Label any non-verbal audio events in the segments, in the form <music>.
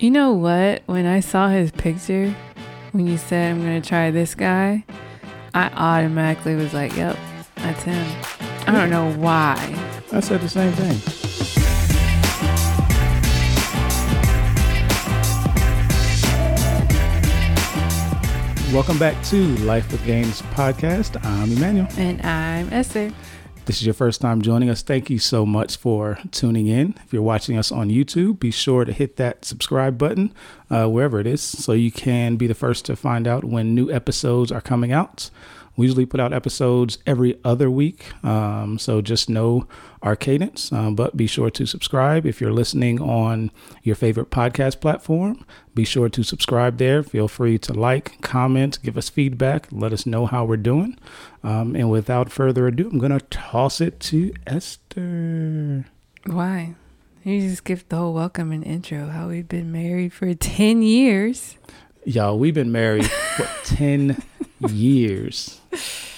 You know what? When I saw his picture, when you said I'm gonna try this guy, I automatically was like, "Yep, that's him." I don't know why. I said the same thing. Welcome back to Life with Games podcast. I'm Emmanuel. And I'm Esther. This is your first time joining us, thank you so much for tuning in. If you're watching us on YouTube, be sure to hit that subscribe button uh, wherever it is so you can be the first to find out when new episodes are coming out. We usually put out episodes every other week, um, so just know our cadence. Um, but be sure to subscribe if you're listening on your favorite podcast platform. Be sure to subscribe there. Feel free to like, comment, give us feedback, let us know how we're doing. Um, and without further ado, I'm going to toss it to Esther. Why? You just give the whole welcome and intro. How we've been married for <laughs> ten years. Y'all, we've been married for <laughs> 10 years.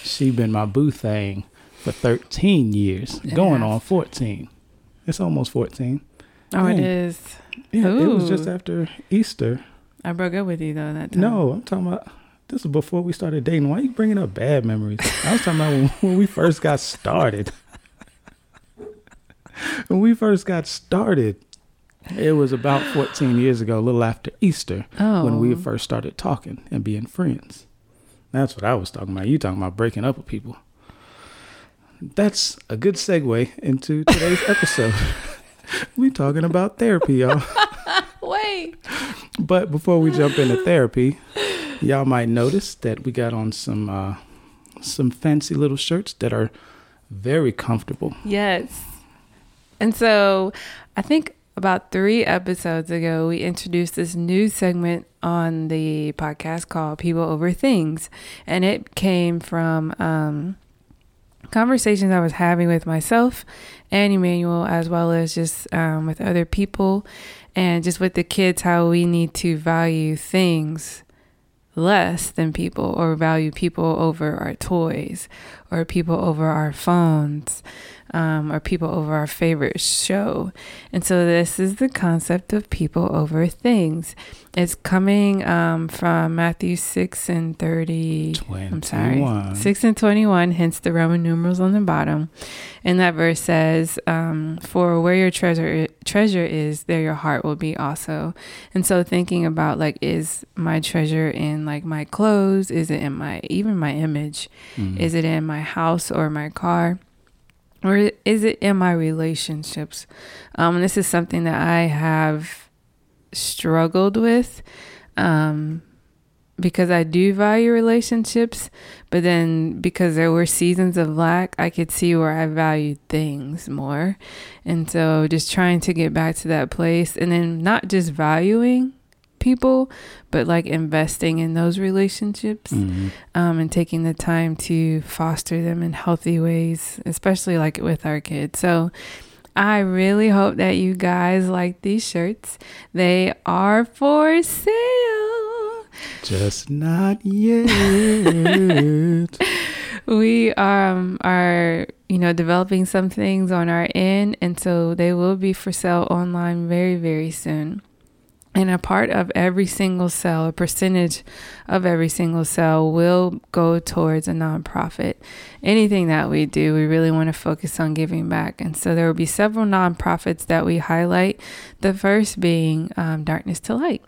She been my boo thing for 13 years, going on 14. It's almost 14. Oh, it is. Yeah, it was just after Easter. I broke up with you though that time. No, I'm talking about this is before we started dating. Why are you bringing up bad memories? I was talking about when, when we first got started. <laughs> when we first got started, it was about 14 years ago, a little after Easter, Oh. when we first started talking and being friends. That's what I was talking about. You talking about breaking up with people. That's a good segue into today's <laughs> episode. we talking about therapy, y'all. <laughs> Wait. But before we jump into therapy, y'all might notice that we got on some uh, some fancy little shirts that are very comfortable. Yes. And so I think about three episodes ago, we introduced this new segment on the podcast called People Over Things. And it came from um, conversations I was having with myself and Emmanuel, as well as just um, with other people and just with the kids, how we need to value things less than people or value people over our toys or people over our phones um, or people over our favorite show. And so this is the concept of people over things. It's coming um, from Matthew 6 and 30. I'm sorry. 6 and 21, hence the Roman numerals on the bottom. And that verse says, um, For where your treasure treasure is, there your heart will be also. And so thinking about like, is my treasure in like my clothes? Is it in my, even my image? Mhm. Is it in my house or my car? Or is it in my relationships? Um, this is something that I have struggled with um, because I do value relationships, but then because there were seasons of lack, I could see where I valued things more. And so just trying to get back to that place and then not just valuing people, but like investing in those relationships Mhm. um, and taking the time to foster them in healthy ways, especially like with our kids. So I really hope that you guys like these shirts. They are for sale. Just not yet. <laughs> We um, are, you know, developing some things on our end, and so they will be for sale online very, very soon. And a part of every single sale, a percentage of every single sale will go towards a nonprofit. Anything that we do, we really want to focus on giving back. And so there will be several nonprofits that we highlight. The first being um, Darkness to Light.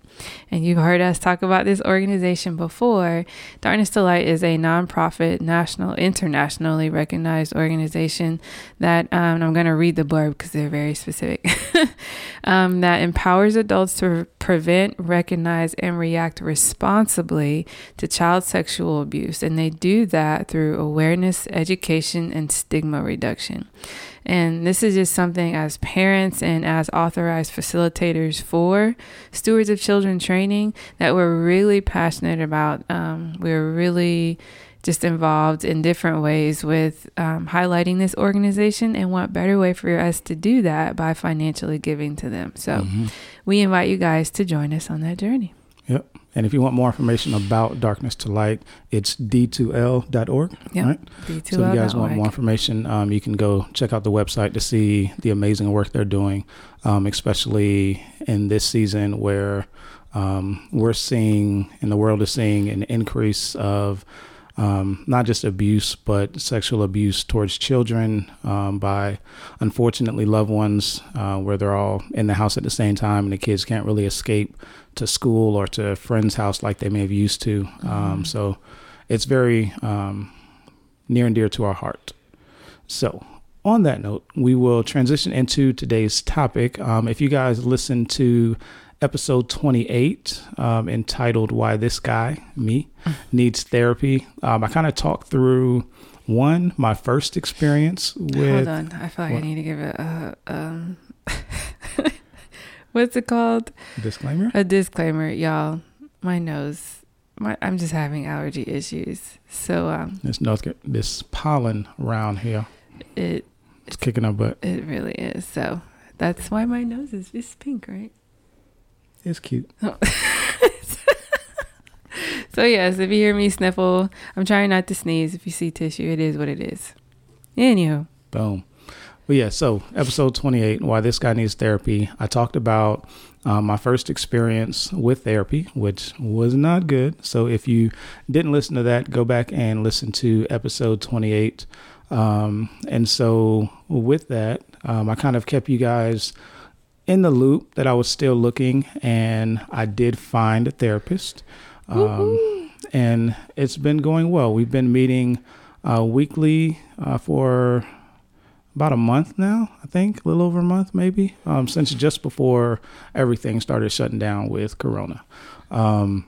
And you've heard us talk about this organization before. Darkness to Light is a nonprofit, national, internationally recognized organization that um, I'm going to read the blurb because they're very specific. <laughs> um, that empowers adults to prevent, recognize, and react responsibly to child sexual abuse. And they do that through awareness, education, and stigma reduction. And this is just something as parents and as authorized facilitators for stewards of children training that we're really passionate about. Um, we're really just involved in different ways with um, highlighting this organization and what better way for us to do that by financially giving to them. So Mhm. we invite you guys to join us on that journey. And if you want more information about Darkness to Light, it's d2l.org. Yep. Right? D2L. So if you guys want more information, um, you can go check out the website to see the amazing work they're doing, um, especially in this season where um, we're seeing, and the world is seeing, an increase of um, not just abuse, but sexual abuse towards children um, by, unfortunately, loved ones, uh, where they're all in the house at the same time and the kids can't really escape to school or to a friend's house like they may have used to. Um, Mm-hmm. so it's very um, near and dear to our heart. So, on that note, we will transition into today's topic. Um, if you guys listen to episode 28 um, entitled Why This Guy, Me, <laughs> Needs Therapy, um, I kind of talked through one, my first experience with. Hold on. I feel like what? I need to give it a, um, <laughs> what's it called? Disclaimer? A disclaimer, y'all. My nose, my, I'm just having allergy issues. So, um, This, North, this pollen around here it it, is kicking our butt. it really is. So that's why my nose is, is pink, right? It's cute. <laughs> So yes, if you hear me sniffle, I'm trying not to sneeze. If you see tissue, it is what it is. Anywho, Boom. But yeah, so episode 28, why this guy needs therapy. I talked about um, my first experience with therapy, which was not good. So if you didn't listen to that, go back and listen to episode 28. Um, and so with that, um, I kind of kept you guys in the loop that I was still looking, and I did find a therapist. Um, and it's been going well. We've been meeting uh, weekly uh, for about a month now, I think, a little over a month maybe, um, since just before everything started shutting down with Corona. Um,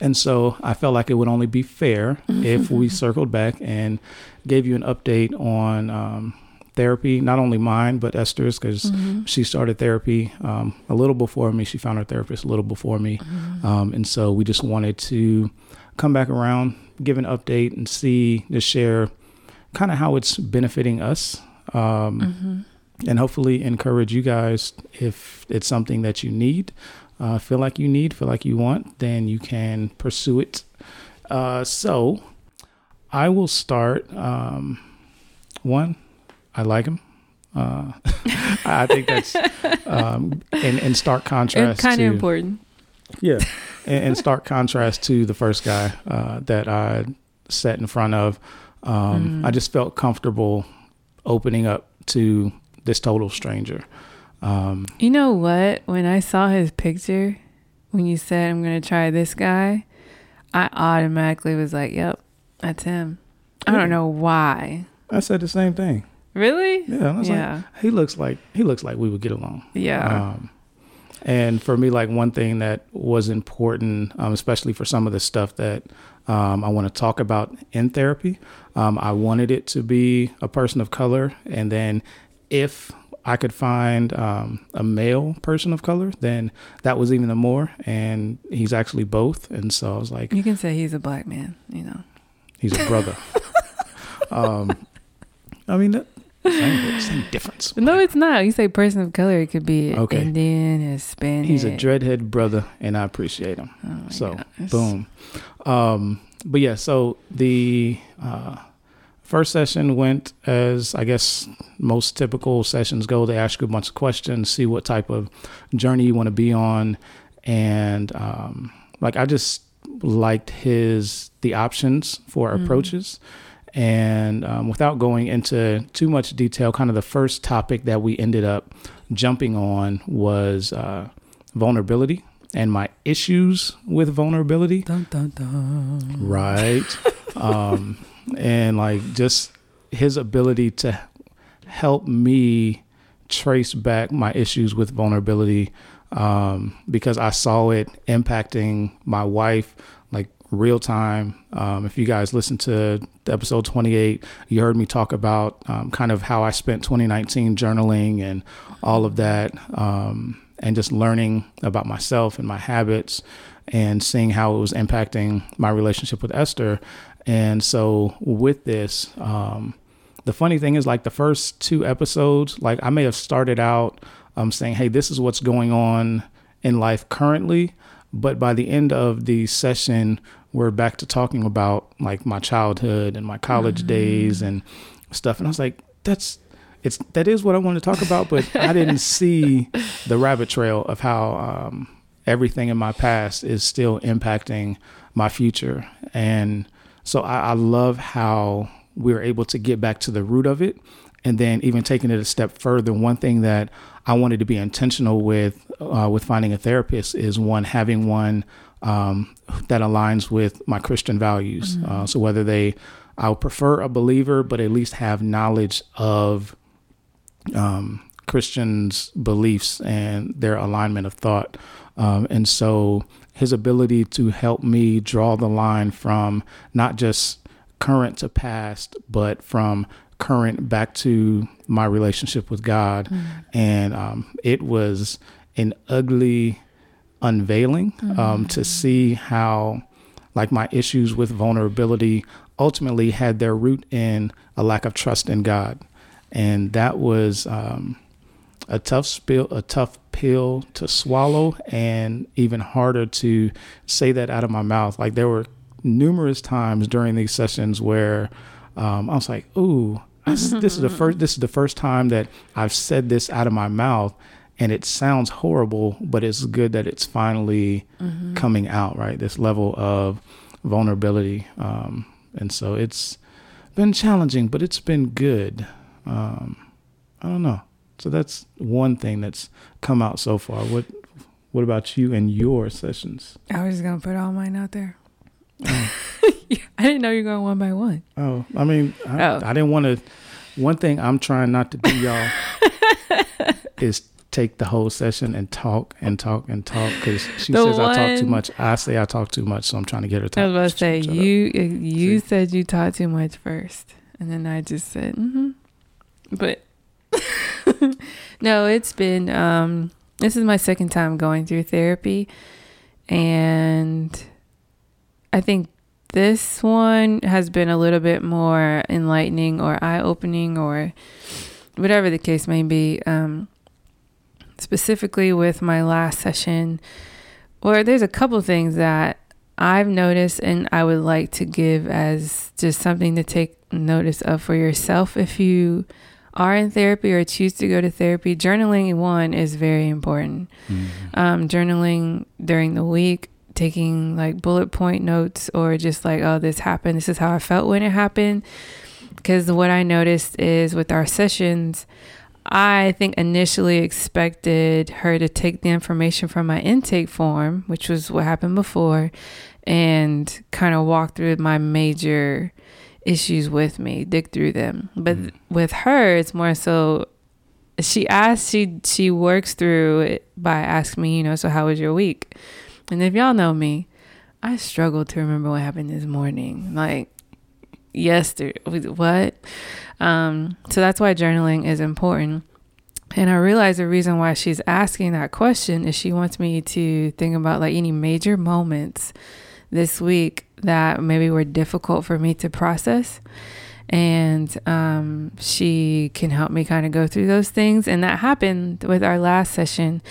and so I felt like it would only be fair if we circled back and gave you an update on um, therapy, not only mine, but Esther's, because she started therapy um, a little before me. She found her therapist a little before me. Um, and so we just wanted to come back around, give an update, and see, just share kind of how it's benefiting us. Um, And hopefully encourage you guys if it's something that you need, uh, feel like you need, feel like you want, then you can pursue it. Uh, so I will start. Um, one, I like him. Uh, <laughs> I think that's um, in, in stark contrast kind of important. yeah, <laughs> in, in stark contrast to the first guy uh, that I sat in front of, um, I just felt comfortable opening up to this total stranger. Um, You know what? When I saw his picture, when you said I'm gonna try this guy, I automatically was like, "Yep, that's him." I don't know why. I said the same thing. Really? Yeah, I was Yeah. like, he looks like he looks like we would get along. Yeah. Um, and for me, like one thing that was important, um, especially for some of the stuff that um, I want to talk about in therapy, um, I wanted it to be a person of color. And then if I could find um, a male person of color, then that was even the more. And he's actually both. And so I was like, You can say he's a black man. You know. he's a brother. <laughs> um, I mean, same, difference. No, it's not. You say person of color. It could be Okay. Indian, Hispanic. He's a dreadhead brother, and I appreciate him. Oh so boom um but yeah so the uh first session went as i guess most typical sessions go they ask you a bunch of questions see what type of journey you want to be on and um like i just liked his the options for Mhm. approaches and um, without going into too much detail kind of the first topic that we ended up jumping on was uh, vulnerability and my issues with vulnerability Dun, dun, dun. right <laughs> um and like just his ability to help me trace back my issues with vulnerability um because i saw it impacting my wife real time um if you guys listen to episode 28 you heard me talk about um, kind of how i spent 2019 journaling and all of that um and just learning about myself and my habits and seeing how it was impacting my relationship with Esther. And so with this, um, the funny thing is like the first two episodes, like I may have started out um, saying, Hey, this is what's going on in life currently. But by the end of the session, we're back to talking about like my childhood and my college mm-hmm. days and stuff. And I was like, that's it's that is what I want to talk about, but I didn't <laughs> see the rabbit trail of how um, everything in my past is still impacting my future. And so I, I love how we're able to get back to the root of it and then even taking it a step further one thing that i wanted to be intentional with uh, with finding a therapist is one having one um, that aligns with my christian values mm-hmm. uh, so whether they i would prefer a believer but at least have knowledge of um, christians beliefs and their alignment of thought um, and so his ability to help me draw the line from not just current to past, but from current back to my relationship with God. Mm. And um, it was an ugly unveiling mm. um, to see how, like, my issues with vulnerability ultimately had their root in a lack of trust in God. And that was um, a tough spill, a tough pill to swallow, and even harder to say that out of my mouth. Like there were numerous times during these sessions where um, I was like, "Ooh, this is the <laughs> first. This is the first time that I've said this out of my mouth." And it sounds horrible, but it's good that it's finally mm-hmm. coming out, right? This level of vulnerability. Um, and so it's been challenging, but it's been good. Um, I don't know. So that's one thing that's come out so far. What What about you and your sessions? I was just gonna put all mine out there. Oh. <laughs> I didn't know you were going one by one. Oh, I mean, I, oh. I didn't want to. One thing I'm trying not to do, y'all, <laughs> is take the whole session and talk and talk and talk because she the says one, I talk too much. I say I talk too much, so I'm trying to get her. To I was about to say you. Uh, you See? said you talk too much first, and then I just said, mm-hmm. but <laughs> no, it's been. Um, this is my second time going through therapy, and I think this one has been a little bit more enlightening or eye opening or whatever the case may be. Um, specifically with my last session, or there's a couple things that I've noticed and I would like to give as just something to take notice of for yourself if you are in therapy or choose to go to therapy. Journaling, one, is very important. Mm-hmm. Um, journaling during the week taking like bullet point notes or just like, oh, this happened. This is how I felt when it happened. Because what I noticed is with our sessions, I think initially expected her to take the information from my intake form, which was what happened before, and kind of walk through my major issues with me, dig through them. But mm. with her, it's more so she asks, she she works through it by asking me, you know, so how was your week? And if y'all know me, I struggle to remember what happened this morning. Like yesterday, what? Um, so that's why journaling is important. And I realize the reason why she's asking that question is she wants me to think about like any major moments this week that maybe were difficult for me to process. And um, she can help me kind of go through those things. And that happened with our last session.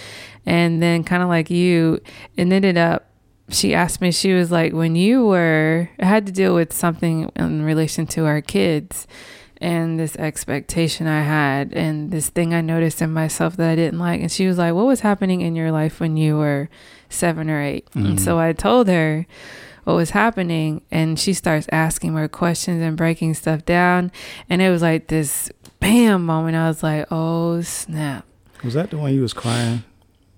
And then, kind of like you, it ended up, she asked me, she was like, when you were, had to deal with something in relation to our kids and this expectation I had and this thing I noticed in myself that I didn't like. And she was like, What was happening in your life when you were seven or 8 mm-hmm. And so I told her what was happening. And she starts asking more questions and breaking stuff down. And it was like this bam moment. I was like, Oh, snap. Was that the one you was crying?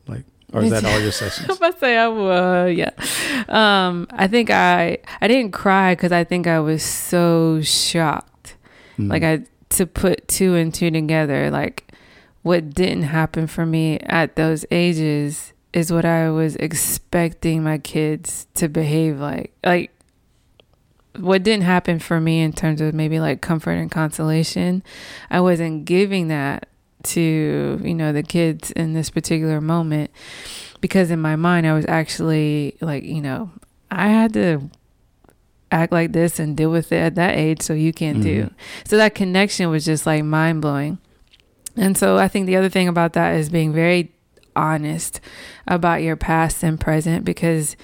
Like or is that all your <laughs> sessions? I'm about to say I was, yeah. Um, I think I I didn't cry because I think I was so shocked. Mm. Like I to put two and two together, like what didn't happen for me at those ages is what I was expecting my kids to behave like. Like what didn't happen for me in terms of maybe like comfort and consolation, I wasn't giving that to you know the kids in this particular moment because in my mind I was actually like you know I had to act like this and deal with it at that age so you can mm-hmm. do so that connection was just like mind blowing and so I think the other thing about that is being very honest about your past and present because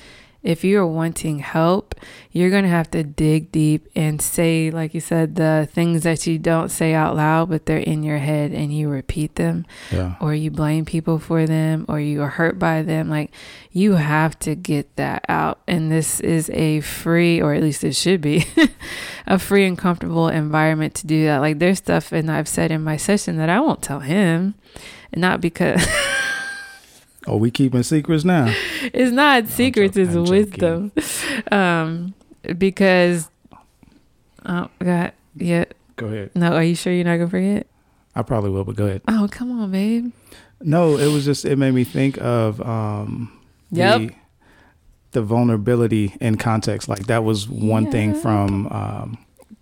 if you're wanting help, you're going to have to dig deep and say, like you said, the things that you don't say out loud, but they're in your head and you repeat them, Yeah. or you blame people for them, or you are hurt by them. Like you have to get that out. And this is a free, or at least it should be, <laughs> a free and comfortable environment to do that. Like there's stuff, and I've said in my session that I won't tell him. And not because <laughs> Oh, we keeping secrets now. it's not secrets, it's wisdom. Um, because, oh, God, yeah. Go ahead. No, are you sure you're not gonna forget? I probably will, but go ahead. Oh, come on, babe. No, it was just it made me think of um Yep. the, the vulnerability in context. Like that was one thing from um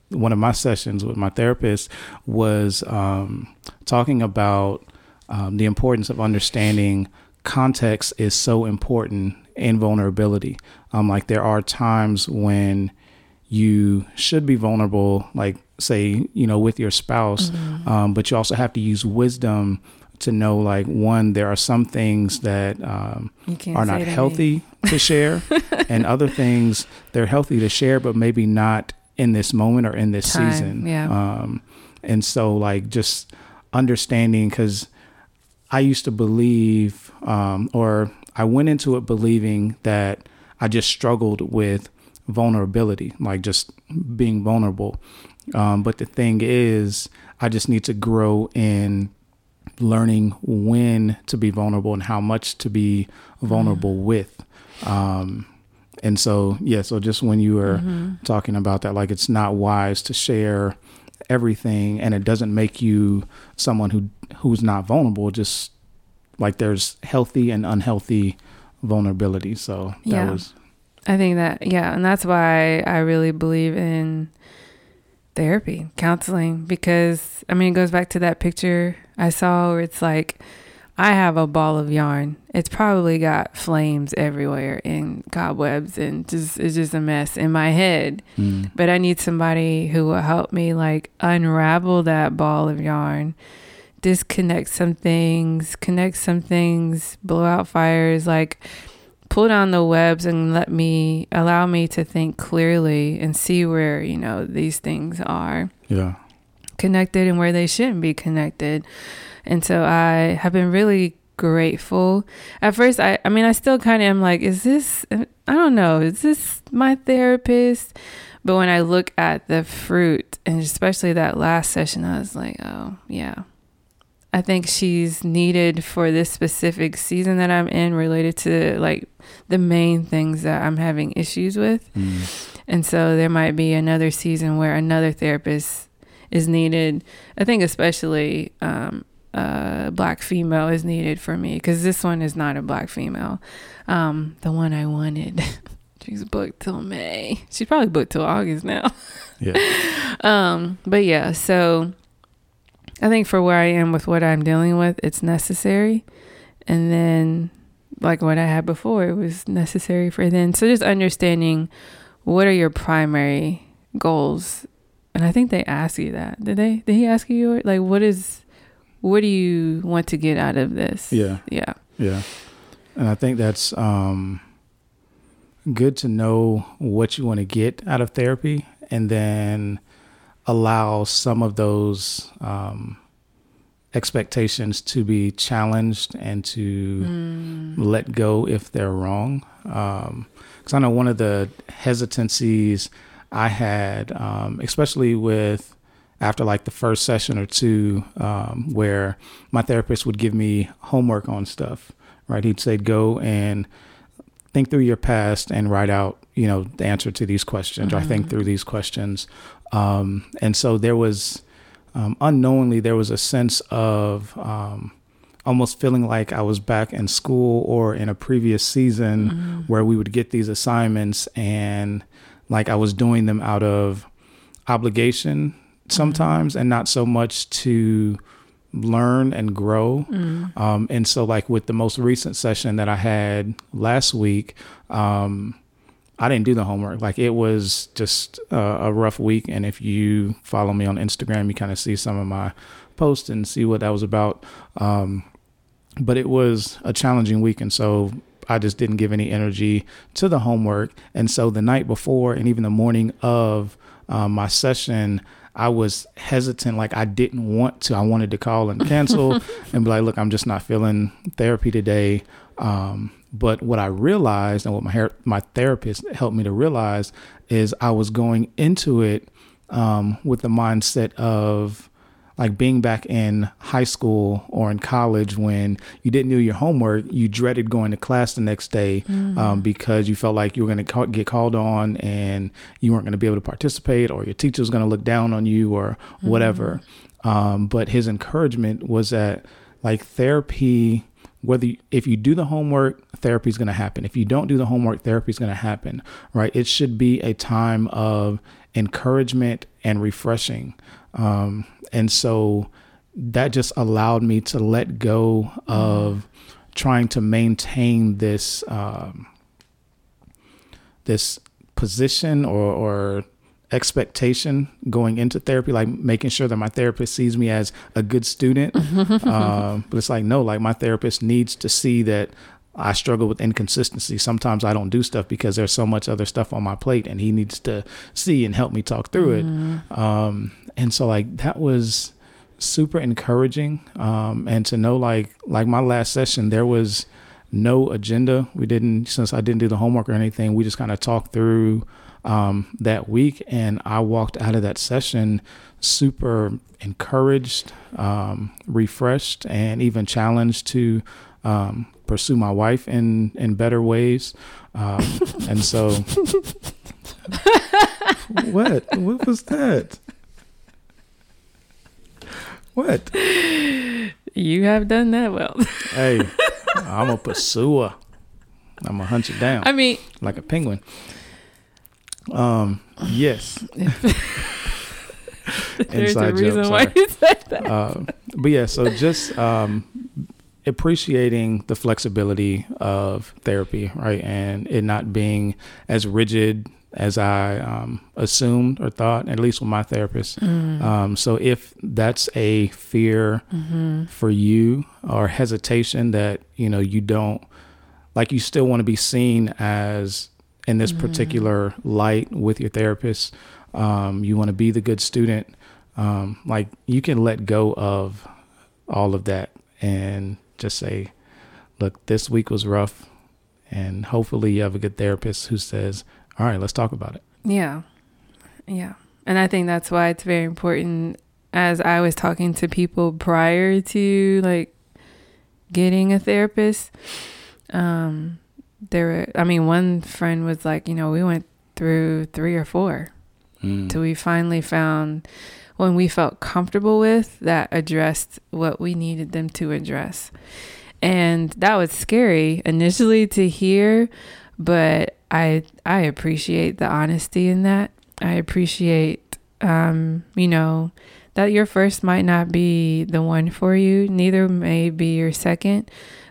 one of my sessions with my therapist was um talking about um, the importance of understanding context is so important in vulnerability. Um like there are times when you should be vulnerable, like say, you know, with your spouse, Mm-hmm. um, but you also have to use wisdom to know, like, one, there are some things that um, are not to me. healthy to share, <laughs> and other things they're healthy to share, but maybe not in this moment or in this Time, season. yeah. Um, and so, like, just understanding because I used to believe, um, or I went into it believing that I just struggled with vulnerability, like just being vulnerable. Um, but the thing is, I just need to grow in learning when to be vulnerable and how much to be vulnerable with. Um, and so, yeah, so just when you were Mm-hmm. talking about that, like it's not wise to share everything and it doesn't make you someone who who's not vulnerable just like there's healthy and unhealthy vulnerability so that Yeah. was I think that, yeah. And that's why I really believe in therapy, counseling, because I mean, it goes back to that picture I saw where it's like, I have a ball of yarn. It's probably got flames everywhere and cobwebs and just, it's just a mess in my head. mm, But I need somebody who will help me like unravel that ball of yarn, disconnect some things, connect some things, blow out fires, like pull down the webs and let me allow me to think clearly and see where, you know, these things are yeah connected and where they shouldn't be connected. And so I have been really grateful. At first, I, I mean, I still kind of am like, is this, I don't know, is this my therapist? But when I look at the fruit, and especially that last session, I was like, oh, yeah. I think she's needed for this specific season that I'm in related to like the main things that I'm having issues with. mm, And so there might be another season where another therapist is needed. I think especially um, a black female is needed for me because this one is not a black female. Um, the one I wanted, <laughs> she's booked till May. She's probably booked till August now. yeah <laughs> Um, but yeah, so I think for where I am with what I'm dealing with, it's necessary. And then, like what I had before, it was necessary for then. So just understanding what are your primary goals. And I think they ask you that. Did they? Did he ask you like what is, what do you want to get out of this? yeah Yeah. Yeah. And I think that's um, good to know what you want to get out of therapy and then allow some of those um, expectations to be challenged and to Mm. let go if they're wrong. Because I know one of the hesitancies I had, um, especially with after like the first session or two, um, where my therapist would give me homework on stuff, right? He'd say, go and think through your past and write out, you know, the answer to these questions or think Mhm. through these questions. Um, and so there was, um, unknowingly, there was a sense of um, almost feeling like I was back in school or in a previous season Mhm. where we would get these assignments and like I was doing them out of obligation sometimes and not so much to learn and grow. Mm. Um, and so, like with the most recent session that I had last week, um, I didn't do the homework. Like it was just uh, a rough week. And if you follow me on Instagram, you kind of see some of my posts and see what that was about. Um, but it was a challenging week. And so I just didn't give any energy to the homework. And so the night before and even the morning of um, my session, I was hesitant, like I didn't want to. I wanted to call and cancel <laughs> and be like, look, I'm just not feeling therapy today. Um, but what I realized and what my hair, my therapist helped me to realize is I was going into it um, with the mindset of like being back in high school or in college when you didn't do your homework, you dreaded going to class the next day mm-hmm. um, because you felt like you were going to get called on and you weren't going to be able to participate or your teacher was going to look down on you or whatever. Mm-hmm. Um, but his encouragement was that like therapy whether you, if you do the homework therapy is going to happen. If you don't do the homework therapy is going to happen right? It should be a time of encouragement and refreshing. Um, and so that just allowed me to let go of trying to maintain this um, this position or, or expectation going into therapy, like making sure that my therapist sees me as a good student. <laughs> um, but it's like, no, like my therapist needs to see that I struggle with inconsistency. Sometimes I don't do stuff because there's so much other stuff on my plate, and he needs to see and help me talk through mm-hmm. it. Um, and so, like, that was super encouraging. Um, and to know, like, like my last session, there was no agenda. We didn't, since I didn't do the homework or anything, we just kind of talked through um, that week. And I walked out of that session super encouraged, um, refreshed, and even challenged to um, pursue my wife in in better ways. Um, and so, <laughs> what? What was that? What? You have done that well. hey, <laughs> I'm a pursuer. I'm gonna hunt you down. I mean, like a penguin. Um. Yes. <laughs> There's a reason why you said that. Uh, but yeah, so just um, appreciating the flexibility of therapy, right, and it not being as rigid as I um, assumed or thought, at least with my therapist. Mm. Um, so if that's a fear mm-hmm. for you or hesitation that you know you don't like, you still want to be seen as in this mm-hmm. particular light with your therapist. Um, you want to be the good student. Um, like you can let go of all of that and just say, look, this week was rough. And hopefully you have a good therapist who says, all right, let's talk about it. Yeah. Yeah. And I think that's why it's very important as I was talking to people prior to like getting a therapist. Um, there were, I mean, one friend was like, you know, we went through three or four mm. till we finally found when we felt comfortable with that addressed what we needed them to address. And that was scary initially to hear, but I I appreciate the honesty in that. I appreciate um, you know, that your first might not be the one for you, neither may be your second,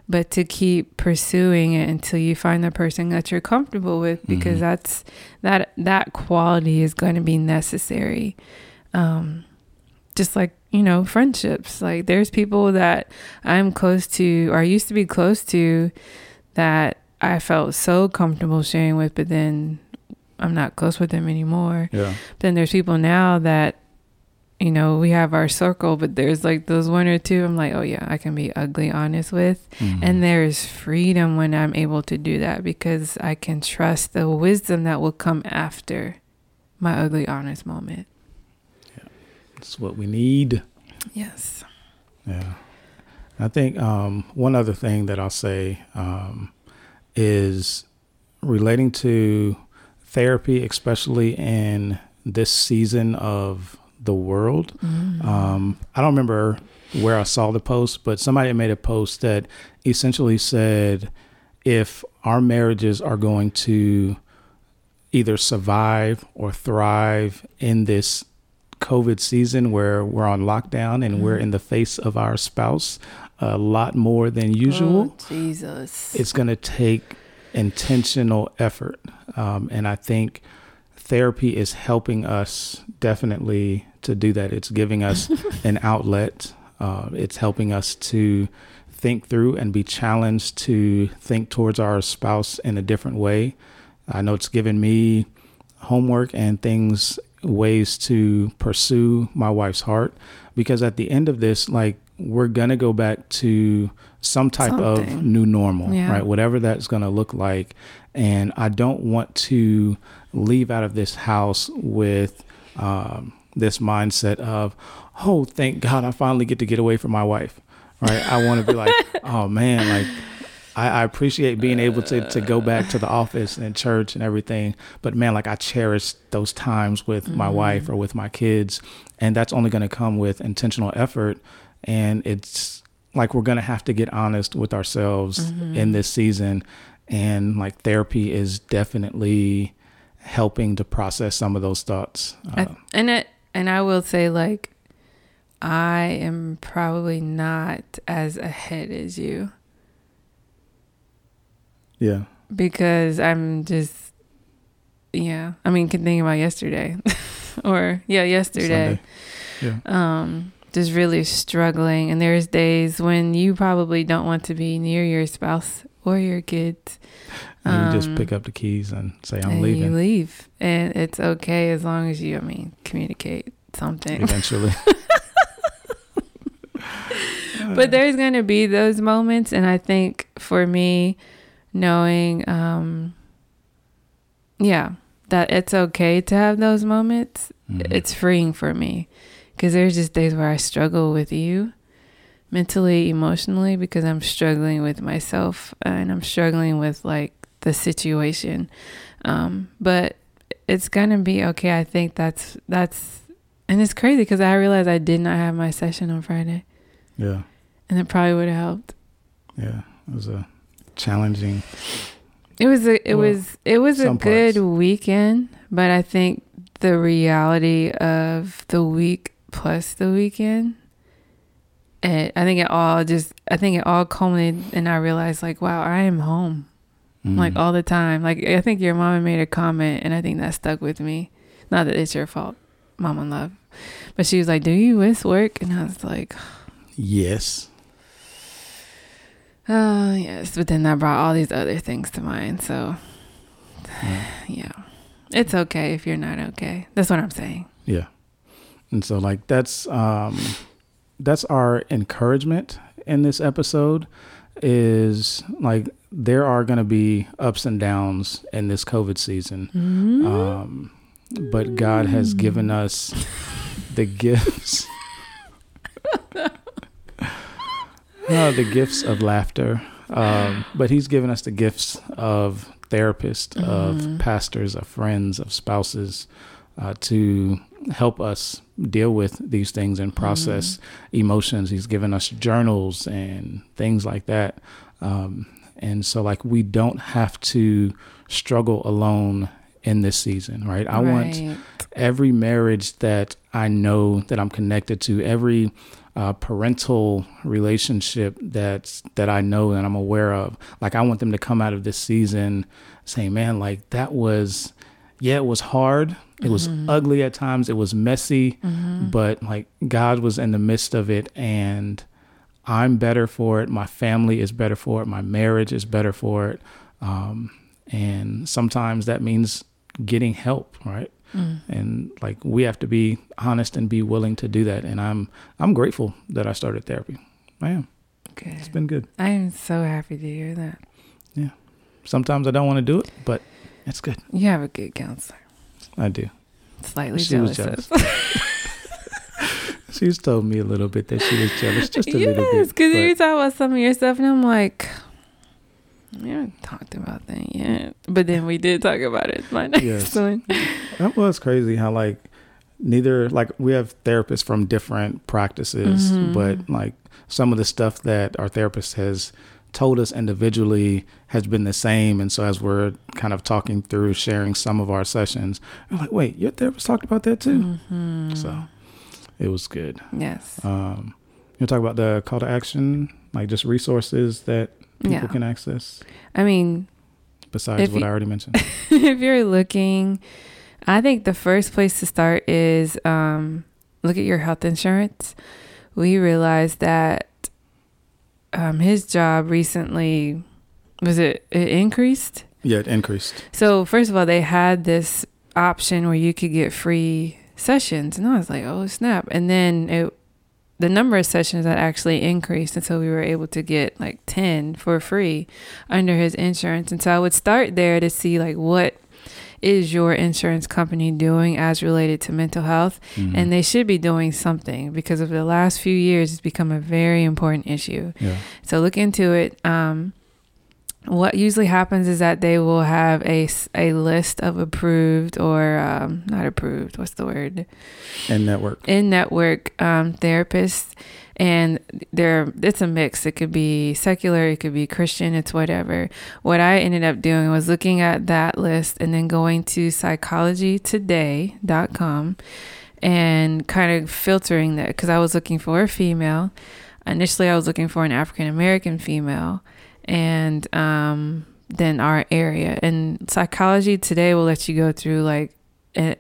but to keep pursuing it until you find the person that you're comfortable with because mm-hmm. that's that that quality is going to be necessary um, just like you know friendships. Like there's people that i'm close to or i used to be close to that i felt so comfortable sharing with but then i'm not close with them anymore. Yeah. Then there's people now that you know we have our circle but there's like those one or two i'm like oh yeah i can be ugly honest with. Mm-hmm. and there's freedom when i'm able to do that because i can trust the wisdom that will come after my ugly honest moment it's what we need. Yes. Yeah. I think um, one other thing that I'll say um, is relating to therapy, especially in this season of the world. Mm-hmm. Um, I don't remember where I saw the post, but somebody made a post that essentially said if our marriages are going to either survive or thrive in this COVID season where we're on lockdown and mm. we're in the face of our spouse a lot more than usual. Oh, Jesus. It's going to take intentional effort. Um, and I think therapy is helping us definitely to do that. It's giving us <laughs> an outlet, uh, it's helping us to think through and be challenged to think towards our spouse in a different way. I know it's given me homework and things, ways to pursue my wife's heart because at the end of this, like we're gonna go back to some type Something. of new normal, yeah. right? Whatever that's gonna look like. And I don't want to leave out of this house with um, this mindset of, oh, thank God I finally get to get away from my wife, right? I want to be like, <laughs> oh man, like I, I, appreciate being able to to go back to the office and church and everything, but man, like I cherish those times with mm-hmm. my wife or with my kids, and that's only going to come with intentional effort, and it's like we're going to have to get honest with ourselves mm-hmm. in this season, and like therapy is definitely helping to process some of those thoughts. Uh, and it and I will say like I am probably not as ahead as you. Yeah. Because I'm just, yeah. I mean, can think about yesterday, <laughs> or yeah, yesterday. Sunday. Yeah. Um, just really struggling, and there's days when you probably don't want to be near your spouse or your kids. Um, you just pick up the keys and say, "I'm and leaving." You leave, and it's okay as long as you, I mean, communicate something. Eventually. <laughs> <laughs> but there's going to be those moments and i think for me knowing um yeah that it's okay to have those moments mm-hmm. it's freeing for me because there's just days where i struggle with you mentally emotionally because i'm struggling with myself and i'm struggling with like the situation um but it's gonna be okay i think that's that's and it's crazy because i realized i did not have my session on friday yeah and it probably would have helped. Yeah, it was a challenging. It was a it well, was it was a good parts. weekend, but I think the reality of the week plus the weekend, it, I think it all just I think it all culminated, and I realized like, wow, I am home, mm. like all the time. Like I think your mama made a comment, and I think that stuck with me. Not that it's your fault, mama love, but she was like, "Do you miss work?" And I was like, "Yes." Oh, yes. But then that brought all these other things to mind. So, yeah. <sighs> yeah. It's okay if you're not okay. That's what I'm saying. Yeah. And so, like, that's, um, that's our encouragement in this episode is like there are going to be ups and downs in this COVID season. Mm-hmm. Um, but God has given us the gifts <laughs> no, the gifts of laughter. Um, but he's given us the gifts of therapists, mm-hmm. of pastors, of friends, of spouses uh, to help us deal with these things and process mm-hmm. emotions. He's given us journals and things like that. Um, and so, like, we don't have to struggle alone in this season, right? I right. want every marriage that I know that I'm connected to, every uh, parental relationship that's that I know and I'm aware of. Like I want them to come out of this season saying, "Man, like that was, yeah, it was hard. It was mm-hmm. ugly at times. It was messy, mm-hmm. but like God was in the midst of it, and I'm better for it. My family is better for it. My marriage is better for it. Um, and sometimes that means getting help, right? Mm. And like we have to be honest and be willing to do that. And I'm I'm grateful that I started therapy. I am. Good. It's been good. I am so happy to hear that. Yeah. Sometimes I don't want to do it, but it's good. You have a good counselor. I do. Slightly she jealous. Was jealous. <laughs> She's told me a little bit that she was jealous, just a yes, little bit. Yes, because you talk about some of your stuff, and I'm like, we haven't talked about that yet. But then we did talk about it. My next yes. <laughs> one. That was crazy how like neither like we have therapists from different practices, mm-hmm. but like some of the stuff that our therapist has told us individually has been the same. And so as we're kind of talking through sharing some of our sessions, I'm like, wait, your therapist talked about that too. Mm-hmm. So it was good. Yes. Um, you talk about the call to action, like just resources that people yeah. can access? I mean, besides what you, I already mentioned, <laughs> if you're looking, I think the first place to start is um, look at your health insurance. We realized that um, his job recently was it, it increased. Yeah, it increased. So first of all, they had this option where you could get free sessions, and I was like, oh snap! And then it, the number of sessions that actually increased, until we were able to get like ten for free under his insurance. And so I would start there to see like what is your insurance company doing as related to mental health Mhm. and they should be doing something because over the last few years it's become a very important issue yeah. so look into it um, what usually happens is that they will have a, a list of approved or um, not approved what's the word? And network. in network um, therapists. And they're it's a mix. It could be secular it could be christian it's whatever. What i ended up doing was looking at that list and then going to psychologytoday.com and kind of filtering that because i was looking for a female. Initially i was looking for an african american female and um, then our area and psychology today will let you go through like a,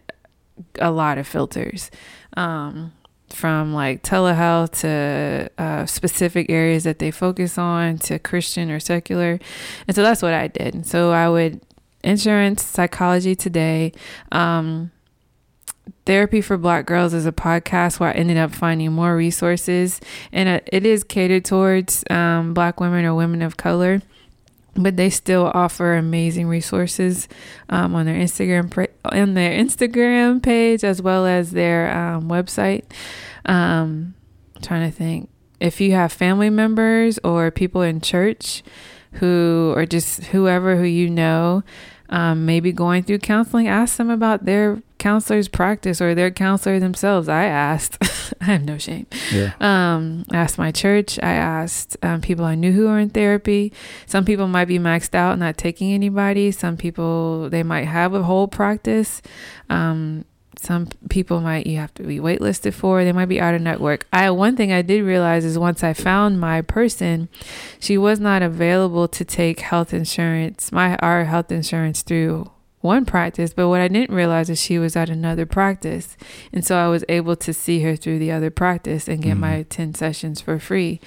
a lot of filters um, from like telehealth to uh, specific areas that they focus on to Christian or secular. And so that's what I did. So I would insurance, psychology today. Um, Therapy for Black Girls is a podcast where I ended up finding more resources, and uh, it is catered towards um, Black women or women of color but they still offer amazing resources um, on their Instagram on their Instagram page as well as their um, website. Um, trying to think if you have family members or people in church who or just whoever who you know um, maybe going through counseling, ask them about their counselor's practice or their counselor themselves. I asked, <laughs> I have no shame. Yeah. Um, I asked my church. I asked um, people I knew who were in therapy. Some people might be maxed out, not taking anybody. Some people they might have a whole practice. Um, some people might you have to be waitlisted for. They might be out of network. I one thing I did realize is once I found my person, she was not available to take health insurance, my our health insurance through one practice, but what I didn't realize is she was at another practice. And so I was able to see her through the other practice and get Mhm. my 10 sessions for free.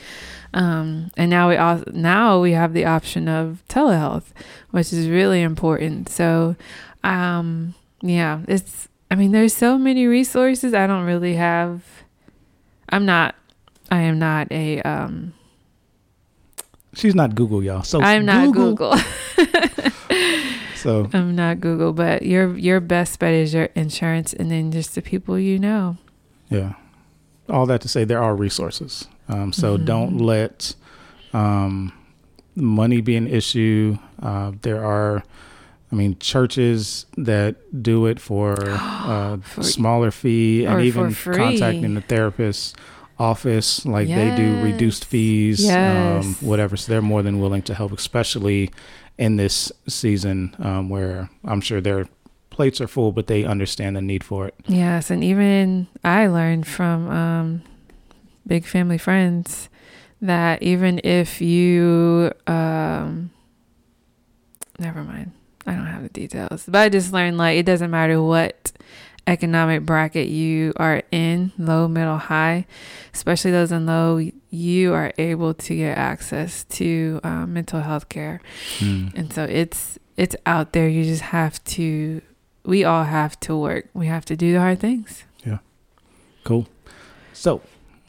Um, and now we all, now we have the option of telehealth, which is really important. So, um, yeah, it's, I mean, there's so many resources. I don't really have, I'm not, I am not a, um, She's not Google, y'all. So I'm not Google. <laughs> <laughs> So I'm not Google, but your your best bet is your insurance, and then just the people you know. yeah, all that to say there are resources. Um, so Mhm. don't let um, money be an issue. Uh, there are, I mean, churches that do it for a <gasps> For- smaller fee, and even contacting the therapist office like they do reduced Yes. fees um, whatever. So they're more than willing to help especially in this season um, where i'm sure their plates are full but they understand the need for it. Yes, and even I learned from um, big family friends that even if you, um, never mind, I don't have the details, but I just learned like it doesn't matter what economic bracket you are in, low, middle, high, especially those in low, you are able to get access to um, mental health care. Hmm. And so it's it's out there. You just have to we all have to work. We have to do the hard things. Yeah. Cool. So,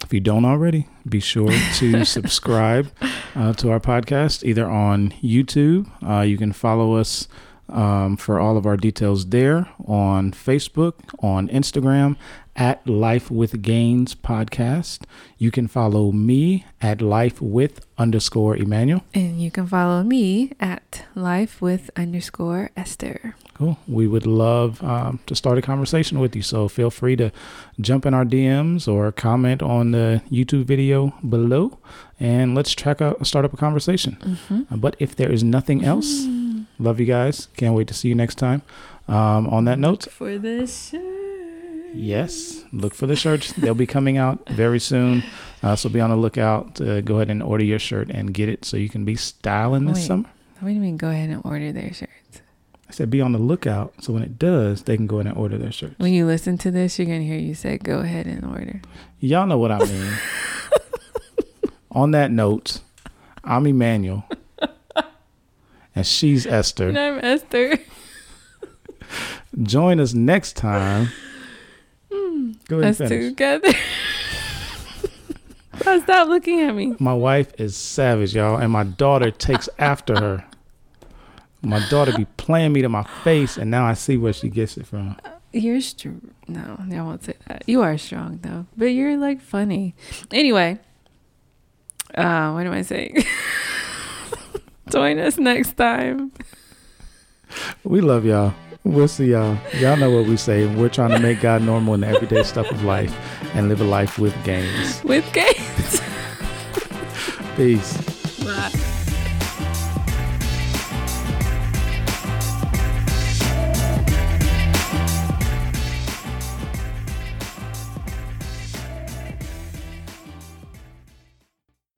if you don't already, be sure to <laughs> subscribe uh, to our podcast either on YouTube. Uh, you can follow us um, for all of our details there on Facebook, on Instagram at Life with Gains Podcast. You can follow me at Life with underscore Emmanuel. And you can follow me at life with underscore Esther. Cool. We would love um, to start a conversation with you. So feel free to jump in our DMs or comment on the YouTube video below, and let's track out start up a conversation. Mm-hmm. Uh, But if there is nothing else, <laughs> love you guys. Can't wait to see you next time. Um, on that note, For the shirt. Yes, look for the shirts. They'll be coming out very soon. Uh, so be on the lookout. Uh, go ahead and order your shirt and get it so you can be styling this Wait. summer. What do you mean go ahead and order their shirts? I said be on the lookout so when it does, they can go ahead and order their shirts. When you listen to this, you're gonna hear you say go ahead and order. Y'all know what I mean. <laughs> On that note, I'm Emmanuel. and she's Esther. And I'm Esther. Join us next time. Go ahead Us and finish. together. <laughs> oh, stop looking at me. My wife is savage, y'all, and my daughter takes after her. My daughter be playing me to my face, and now I see where she gets it from. You're strong. No, I won't say that. You are strong though, but you're like funny. Anyway, uh, what am I saying? <laughs> Join us next time. We love y'all. We'll see y'all. Y'all know what we say. We're trying to make God normal in the everyday stuff of life and live a life with gains. with games. <laughs> Peace. Bye.